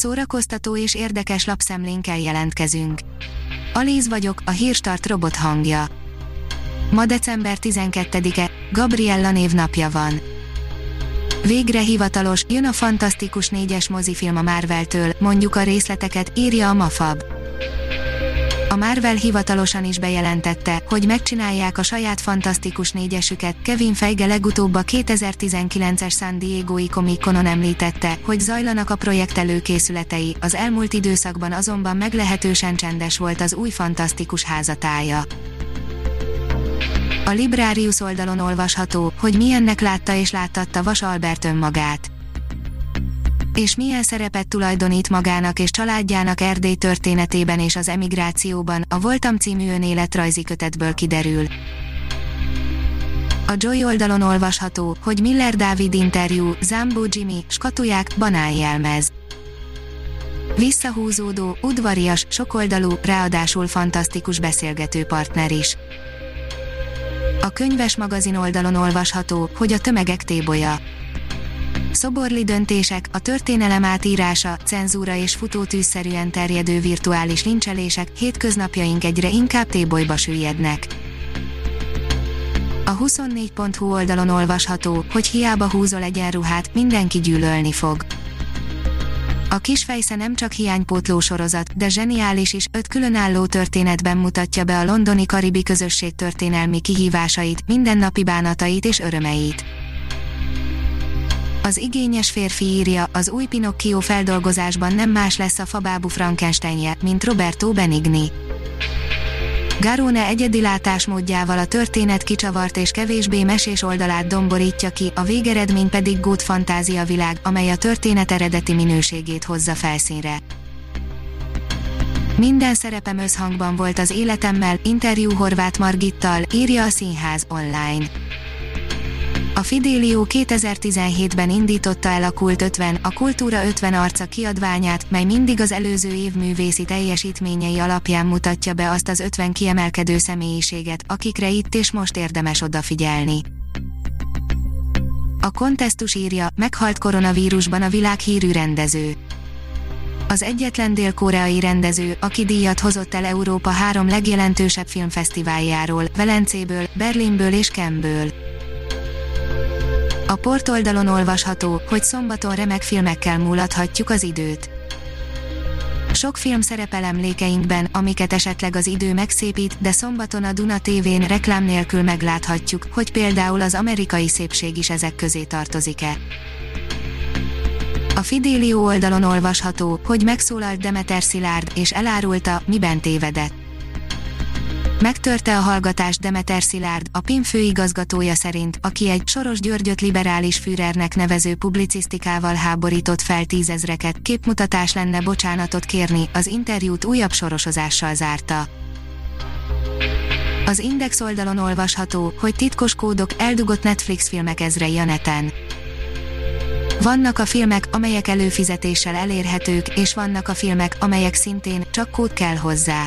szórakoztató és érdekes lapszemlénkkel jelentkezünk. Alíz vagyok, a hírstart robot hangja. Ma december 12-e, Gabriella névnapja van. Végre hivatalos, jön a Fantasztikus négyes mozifilm a Marvel-től, mondjuk a részleteket, írja a Mafab. A Marvel hivatalosan is bejelentette, hogy megcsinálják a saját fantasztikus négyesüket. Kevin Feige legutóbb a 2019-es San Diego-i Comic-Conon említette, hogy zajlanak a projekt előkészületei, az elmúlt időszakban azonban meglehetősen csendes volt az új fantasztikus házatája. A Librarius oldalon olvasható, hogy milyennek látta és láttatta Vas Albert önmagát és milyen szerepet tulajdonít magának és családjának Erdély történetében és az emigrációban, a Voltam című önéletrajzi kötetből kiderül. A Joy oldalon olvasható, hogy Miller Dávid interjú, Zambó Jimmy, skatuják, banánjelmez. Visszahúzódó, udvarias, sokoldalú, ráadásul fantasztikus beszélgető partner is. A könyves magazin oldalon olvasható, hogy a tömegek tébolya Szoborli döntések, a történelem átírása, cenzúra és futótűzszerűen terjedő virtuális lincselések, hétköznapjaink egyre inkább tébolyba süllyednek. A 24.hu oldalon olvasható, hogy hiába húzol egyenruhát, mindenki gyűlölni fog. A kisfejsze nem csak hiánypótló sorozat, de zseniális is, öt különálló történetben mutatja be a londoni karibi közösség történelmi kihívásait, mindennapi bánatait és örömeit. Az igényes férfi írja, az új Pinocchio feldolgozásban nem más lesz a fabábú Frankensteinje, mint Roberto Benigni. Garone egyedi látásmódjával a történet kicsavart és kevésbé mesés oldalát domborítja ki, a végeredmény pedig gót fantázia világ, amely a történet eredeti minőségét hozza felszínre. Minden szerepem összhangban volt az életemmel, interjú Horváth Margittal, írja a Színház online. A Fidelio 2017-ben indította el a Kult 50, a Kultúra 50 arca kiadványát, mely mindig az előző év művészi teljesítményei alapján mutatja be azt az 50 kiemelkedő személyiséget, akikre itt és most érdemes odafigyelni. A kontesztus írja, meghalt koronavírusban a világhírű rendező. Az egyetlen dél-koreai rendező, aki díjat hozott el Európa három legjelentősebb filmfesztiváljáról, Velencéből, Berlinből és Kemből. A portoldalon olvasható, hogy szombaton remek filmekkel múlathatjuk az időt. Sok film szerepel emlékeinkben, amiket esetleg az idő megszépít, de szombaton a Duna TV-n reklám nélkül megláthatjuk, hogy például az amerikai szépség is ezek közé tartozik-e. A Fidelio oldalon olvasható, hogy megszólalt Demeter Szilárd, és elárulta, miben tévedett. Megtörte a hallgatás Demeter Szilárd, a PIM főigazgatója szerint, aki egy Soros Györgyöt liberális Führernek nevező publicisztikával háborított fel tízezreket, képmutatás lenne bocsánatot kérni, az interjút újabb sorosozással zárta. Az Index oldalon olvasható, hogy titkos kódok eldugott Netflix filmek ezrei a neten. Vannak a filmek, amelyek előfizetéssel elérhetők, és vannak a filmek, amelyek szintén csak kód kell hozzá.